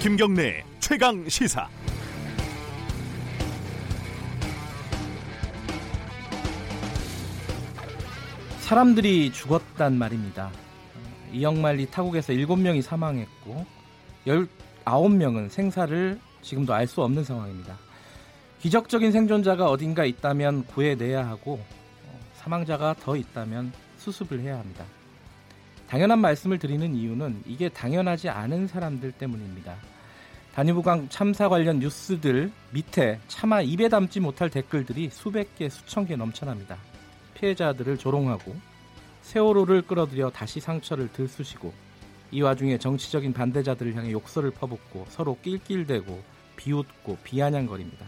김경래 최강 시사. 사람들이 죽었단 말입니다. 이영만리 타국에서 7명이 사망했고 19명은 생사를 지금도 알 수 없는 상황입니다. 기적적인 생존자가 어딘가 있다면 구해내야 하고 사망자가 더 있다면 수습을 해야 합니다. 당연한 말씀을 드리는 이유는 이게 당연하지 않은 사람들 때문입니다. 단위부강 참사 관련 뉴스들 밑에 차마 입에 담지 못할 댓글들이 수백 개, 수천 개 넘쳐납니다. 피해자들을 조롱하고 세월호를 끌어들여 다시 상처를 들쑤시고 이 와중에 정치적인 반대자들을 향해 욕설을 퍼붓고 서로 낄낄대고 비웃고 비아냥거립니다.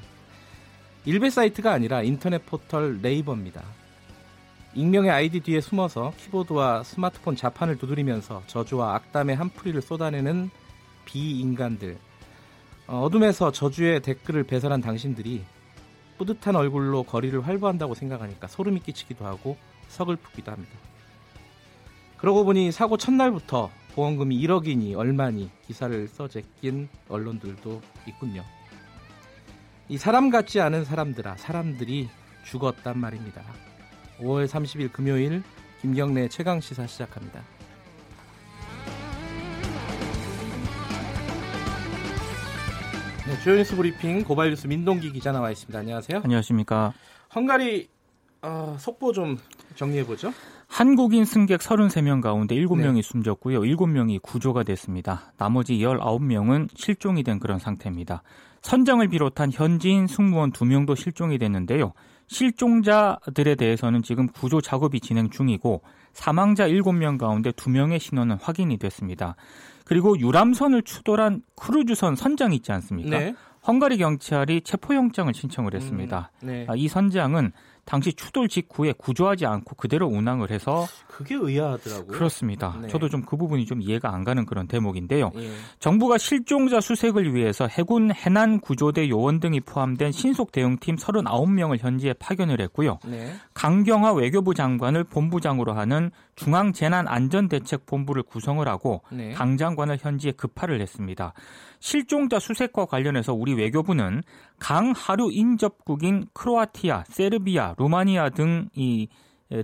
일베 사이트가 아니라 인터넷 포털 네이버입니다. 익명의 아이디 뒤에 숨어서 키보드와 스마트폰 자판을 두드리면서 저주와 악담의 한풀이를 쏟아내는 비인간들. 어, 어둠에서 저주의 댓글을 배설한 당신들이 뿌듯한 얼굴로 거리를 활보한다고 생각하니까 소름이 끼치기도 하고 서글프기도 합니다. 그러고 보니 사고 첫날부터 보험금이 1억이니 얼마니 기사를 써 제낀 언론들도 있군요. 이 사람 같지 않은 사람들아 사람들이 죽었단 말입니다. 5월 30일 금요일 김경래 최강 시사 시작합니다. 네, 주요 뉴스 브리핑 고발 뉴스 민동기 기자 나와 있습니다. 안녕하세요. 안녕하십니까. 헝가리 어, 속보 좀 정리해 보죠. 한국인 승객 33명 가운데 7명이 네. 숨졌고요. 7명이 구조가 됐습니다. 나머지 19명은 실종이 된 그런 상태입니다. 선장을 비롯한 현지인 승무원 2명도 실종이 됐는데요. 실종자들에 대해서는 지금 구조 작업이 진행 중이고 사망자 7명 가운데 2명의 신원은 확인이 됐습니다. 그리고 유람선을 추돌한 크루즈선 선장 있지 않습니까? 네. 헝가리 경찰이 체포영장을 신청을 했습니다. 음, 네. 아, 이 선장은 당시 추돌 직후에 구조하지 않고 그대로 운항을 해서 그게 의아하더라고요. 그렇습니다. 네. 저도 좀 그 부분이 좀 이해가 안 가는 그런 대목인데요. 예. 정부가 실종자 수색을 위해서 해군 해난 구조대 요원 등이 포함된 신속 대응팀 39명을 현지에 파견을 했고요. 네. 강경화 외교부 장관을 본부장으로 하는 중앙 재난 안전 대책 본부를 구성을 하고 네. 강 장관을 현지에 급파를 했습니다. 실종자 수색과 관련해서 우리 외교부는 강하류 인접국인 크로아티아, 세르비아, 루마니아 등 이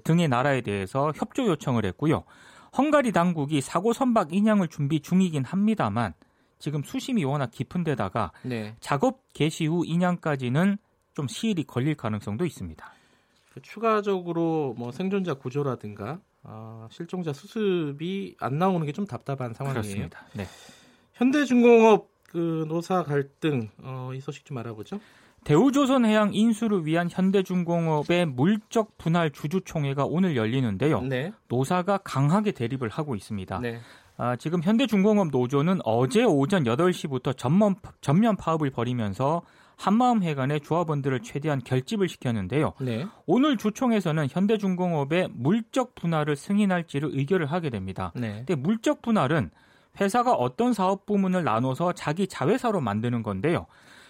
등의 나라에 대해서 협조 요청을 했고요. 헝가리 당국이 사고 선박 인양을 준비 중이긴 합니다만 지금 수심이 워낙 깊은 데다가 네. 작업 개시 후 인양까지는 좀 시일이 걸릴 가능성도 있습니다. 그 추가적으로 뭐 생존자 구조라든가 어, 실종자 수습이 안 나오는 게 좀 답답한 상황이에요. 그렇습니다. 네. 현대중공업 그 노사 갈등 어, 이 소식 좀 알아보죠. 대우조선해양 인수를 위한 현대중공업의 물적 분할 주주총회가 오늘 열리는데요. 네. 노사가 강하게 대립을 하고 있습니다. 네. 아, 지금 현대중공업 노조는 어제 오전 8시부터 전면, 전면 파업을 벌이면서 한마음 해관의 조합원들을 최대한 결집을 시켰는데요. 네. 오늘 주총에서는 현대중공업의 물적 분할을 승인할지를 의결을 하게 됩니다. 네. 근데 물적 분할은 회사가 어떤 사업 부문을 나눠서 자기 자회사로 만드는 건데요.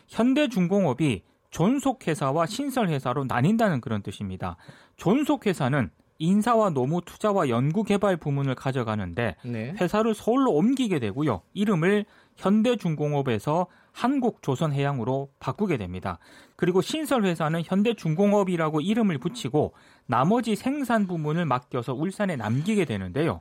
현대중공업이 존속회사와 신설회사로 나뉜다는 그런 뜻입니다. 존속회사는 인사와 노무 투자와 연구개발 부문을 가져가는데 네. 회사를 서울로 옮기게 되고요. 이름을 현대중공업에서 한국조선해양으로 바꾸게 됩니다. 그리고 신설회사는 현대중공업이라고 이름을 붙이고 나머지 생산 부문을 맡겨서 울산에 남기게 되는데요.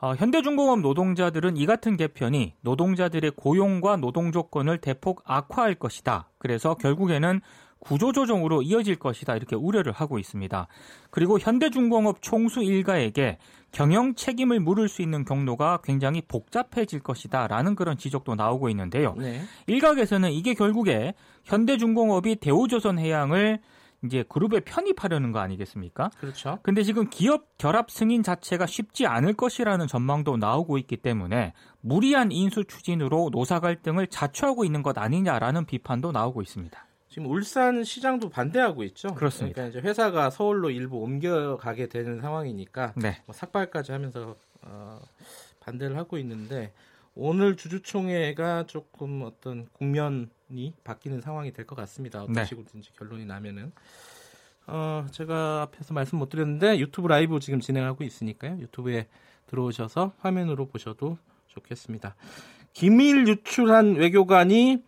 어, 현대중공업 노동자들은 이 같은 개편이 노동자들의 고용과 노동 조건을 대폭 악화할 것이다. 그래서 결국에는 구조조정으로 이어질 것이다. 이렇게 우려를 하고 있습니다. 그리고 현대중공업 총수 일가에게 경영 책임을 물을 수 있는 경로가 굉장히 복잡해질 것이다. 라는 그런 지적도 나오고 있는데요. 네. 일각에서는 이게 결국에 현대중공업이 대우조선 해양을 이제 그룹에 편입하려는 거 아니겠습니까? 그렇죠. 근데 지금 기업 결합 승인 자체가 쉽지 않을 것이라는 전망도 나오고 있기 때문에 무리한 인수 추진으로 노사 갈등을 자초하고 있는 것 아니냐라는 비판도 나오고 있습니다. 지금 울산 시장도 반대하고 있죠. 그렇습니다. 그러니까 이제 회사가 서울로 일부 옮겨가게 되는 상황이니까 네. 뭐 삭발까지 하면서 어, 반대를 하고 있는데 오늘 주주총회가 조금 어떤 국면이 바뀌는 상황이 될 것 같습니다. 어떤 네. 식으로든지 결론이 나면은. 어, 제가 앞에서 말씀 못 드렸는데 유튜브 라이브 지금 진행하고 있으니까요. 유튜브에 들어오셔서 화면으로 보셔도 좋겠습니다. 기밀 유출한 외교관이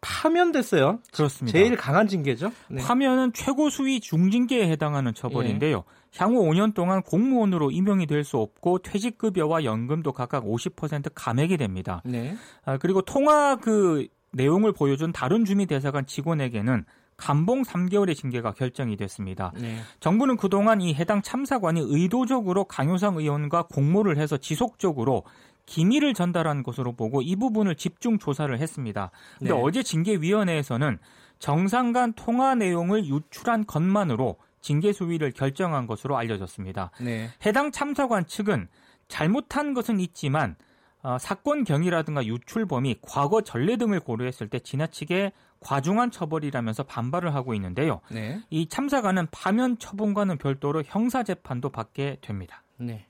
파면됐어요. 그렇습니다. 제일 강한 징계죠. 네. 파면은 최고 수위 중징계에 해당하는 처벌인데요. 예. 향후 5년 동안 공무원으로 임용이 될 수 없고 퇴직급여와 연금도 각각 50% 감액이 됩니다. 네. 아, 그리고 통화 그 내용을 보여준 다른 주미 대사관 직원에게는 감봉 3개월의 징계가 결정이 됐습니다. 네. 정부는 그동안 이 해당 참사관이 의도적으로 강효상 의원과 공모를 해서 지속적으로 기밀을 전달한 것으로 보고 이 부분을 집중 조사를 했습니다. 근데 네. 어제 징계위원회에서는 정상 간 통화 내용을 유출한 것만으로 징계 수위를 결정한 것으로 알려졌습니다. 네. 해당 참사관 측은 잘못한 것은 있지만 어, 사건 경위라든가 유출 범위, 과거 전례 등을 고려했을 때 지나치게 과중한 처벌이라면서 반발을 하고 있는데요. 네. 이 참사관은 파면 처분과는 별도로 형사 재판도 받게 됩니다. 네.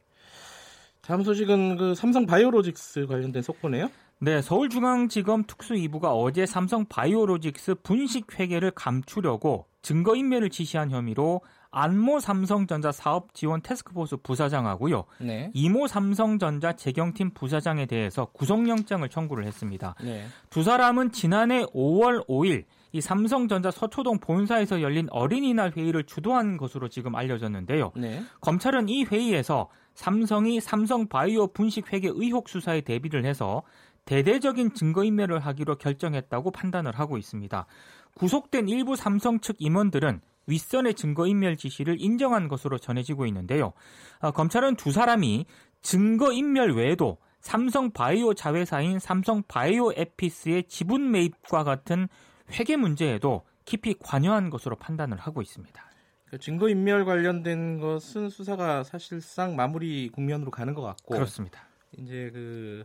다음 소식은 그 삼성 바이오로직스 관련된 속보네요. 네, 서울중앙지검 특수 2부가 어제 삼성 바이오로직스 분식 회계를 감추려고 증거인멸을 지시한 혐의로 안모 삼성전자 사업 지원 태스크포스 부사장하고요. 네. 이모 삼성전자 재경팀 부사장에 대해서 구속영장을 청구를 했습니다. 네. 두 사람은 지난해 5월 5일 이 삼성전자 서초동 본사에서 열린 어린이날 회의를 주도한 것으로 지금 알려졌는데요. 네. 검찰은 이 회의에서 삼성이 삼성 바이오 분식 회계 의혹 수사에 대비를 해서 대대적인 증거인멸을 하기로 결정했다고 판단을 하고 있습니다. 구속된 일부 삼성 측 임원들은 윗선의 증거인멸 지시를 인정한 것으로 전해지고 있는데요. 어, 검찰은 두 사람이 증거인멸 외에도 삼성 바이오 자회사인 삼성 바이오 에피스의 지분 매입과 같은 회계 문제에도 깊이 관여한 것으로 판단을 하고 있습니다. 그 증거인멸 관련된 것은 수사가 사실상 마무리 국면으로 가는 것 같고 그렇습니다. 이제 그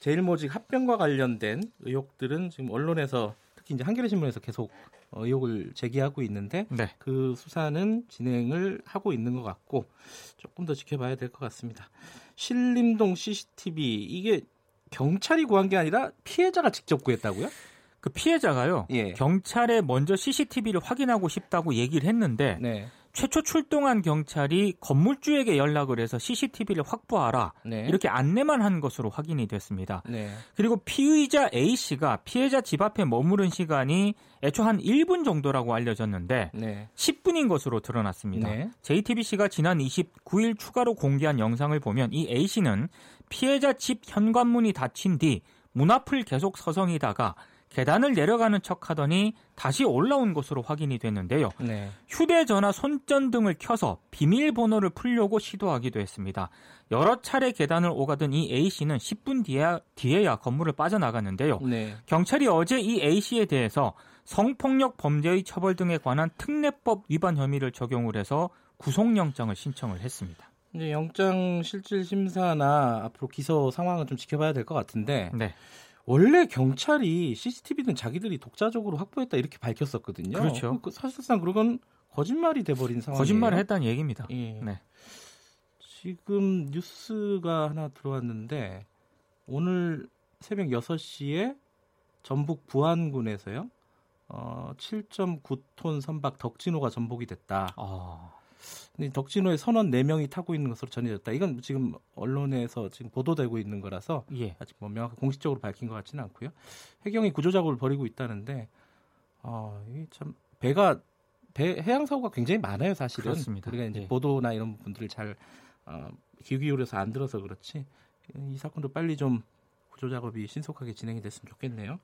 제일모직 합병과 관련된 의혹들은 지금 언론에서 특히 이제 한겨레 신문에서 계속 의혹을 제기하고 있는데 네. 그 수사는 진행을 하고 있는 것 같고 조금 더 지켜봐야 될 것 같습니다. 신림동 CCTV 이게 경찰이 구한 게 아니라 피해자가 직접 구했다고요? 그 피해자가요. 예. 경찰에 먼저 CCTV를 확인하고 싶다고 얘기를 했는데 네. 최초 출동한 경찰이 건물주에게 연락을 해서 CCTV를 확보하라 네. 이렇게 안내만 한 것으로 확인이 됐습니다. 네. 그리고 피의자 A 씨가 피해자 집 앞에 머무른 시간이 애초 한 1분 정도라고 알려졌는데 네. 10분인 것으로 드러났습니다. JTBC가 지난 29일 추가로 공개한 영상을 보면 이 A 씨는 피해자 집 현관문이 닫힌 뒤 문 앞을 계속 서성이다가 계단을 내려가는 척 하더니 다시 올라온 것으로 확인이 됐는데요. 네. 휴대전화 손전등을 켜서 비밀번호를 풀려고 시도하기도 했습니다. 여러 차례 계단을 오가던 이 A씨는 10분 뒤에야, 뒤에야 건물을 빠져나갔는데요. 네. 경찰이 어제 이 A씨에 대해서 성폭력 범죄의 처벌 등에 관한 특례법 위반 혐의를 적용을 해서 구속영장을 신청을 했습니다. 이제 영장 실질 심사나 앞으로 기소 상황은 좀 지켜봐야 될 것 같은데 네. 원래 경찰이 CCTV는 자기들이 독자적으로 확보했다 이렇게 밝혔었거든요. 그렇죠. 그 사실상 그건 거짓말이 돼버린 상황이에요. 거짓말을 했다는 얘기입니다. 예. 네. 지금 뉴스가 하나 들어왔는데 오늘 새벽 6시에 전북 부안군에서요. 어, 7.9톤 선박 덕진호가 전복이 됐다. 아. 덕진호의 선원 4명이 타고 있는 것으로 전해졌다. 이건 지금 언론에서 지금 보도되고 있는 거라서 예. 아직 뭐 명확히 공식적으로 밝힌 것 같지는 않고요. 해경이 구조 작업을 벌이고 있다는데 어, 이게 참 배가 배 해양 사고가 굉장히 많아요, 사실은. 그렇습니다. 우리가 이제 예. 보도나 이런 분들을 잘 어, 귀 기울여서 안 들어서 그렇지. 이 사건도 빨리 좀 구조 작업이 신속하게 진행이 됐으면 좋겠네요.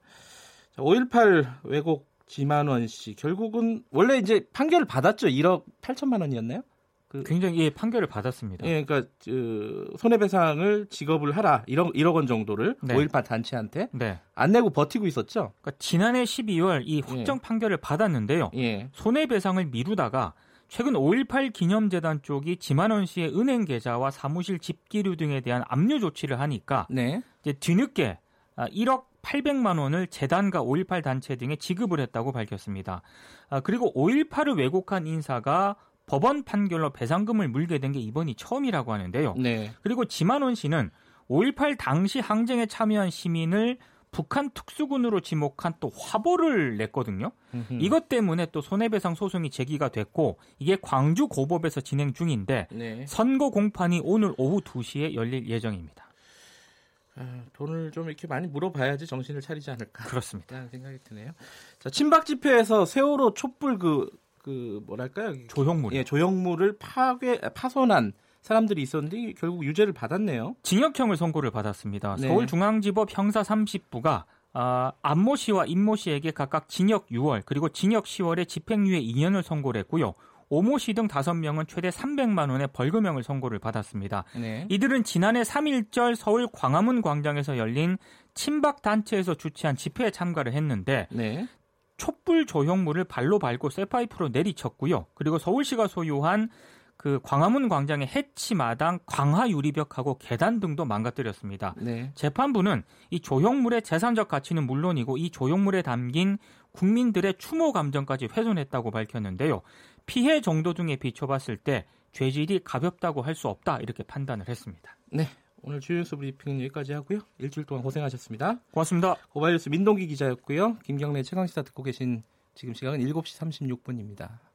자, 5.18 왜곡 지만원 씨 결국은 원래 이제 판결을 받았죠. 1억 8천만 원이었나요? 그, 굉장히 예, 판결을 받았습니다. 예, 그러니까 그, 손해배상을 지급을 하라 1억 1억 원 정도를 네. 5.18 단체한테 네. 안 내고 버티고 있었죠. 그러니까 지난해 12월 이 확정 예. 판결을 받았는데요. 예. 손해배상을 미루다가 최근 5.18 기념재단 쪽이 지만원 씨의 은행 계좌와 사무실 집기류 등에 대한 압류 조치를 하니까 네. 이제 뒤늦게 1억 아, 800만 원을 재단과 5.18 단체 등에 지급을 했다고 밝혔습니다. 아, 그리고 5.18을 왜곡한 인사가 법원 판결로 배상금을 물게 된 게 이번이 처음이라고 하는데요. 네. 그리고 지만원 씨는 5.18 당시 항쟁에 참여한 시민을 북한 특수군으로 지목한 또 화보를 냈거든요. 음흠. 이것 때문에 또 손해배상 소송이 제기가 됐고 이게 광주 고법에서 진행 중인데 네. 선고 공판이 오늘 오후 2시에 열릴 예정입니다. 아, 돈을 좀 이렇게 많이 물어봐야지 정신을 차리지 않을까. 그렇습니다. 라는 생각이 드네요. 자, 친박 집회에서 세월호 촛불 그, 그, 뭐랄까요? 조형물. 예, 조형물을 파괴, 파손한 사람들이 있었는데 결국 유죄를 받았네요. 징역형을 선고를 받았습니다. 네. 서울중앙지법 형사 30부가 아, 안모 씨와 임모 씨에게 각각 징역 6월 그리고 징역 10월에 집행유예 2년을 선고를 했고요. 오모 씨등 5명은 최대 300만 원의 벌금형을 선고를 받았습니다. 네. 이들은 지난해 3일절 서울 광화문 광장에서 열린 친박 단체에서 주최한 집회에 참가를 했는데 네. 촛불 조형물을 발로 밟고 쇠파이프로 내리쳤고요. 그리고 서울시가 소유한 그 광화문 광장의 해치 마당, 광화 유리벽하고 계단 등도 망가뜨렸습니다. 네. 재판부는 이 조형물의 재산적 가치는 물론이고 이 조형물에 담긴 국민들의 추모 감정까지 훼손했다고 밝혔는데요. 피해 정도 등에 비춰봤을 때 죄질이 가볍다고 할 수 없다 이렇게 판단을 했습니다. 네. 오늘 주요 뉴스 브리핑 여기까지 하고요. 일주일 동안 고생하셨습니다. 고맙습니다. 고바이뉴스 민동기 기자였고요. 김경래 최강시사 듣고 계신 지금 시각은 7시 36분입니다.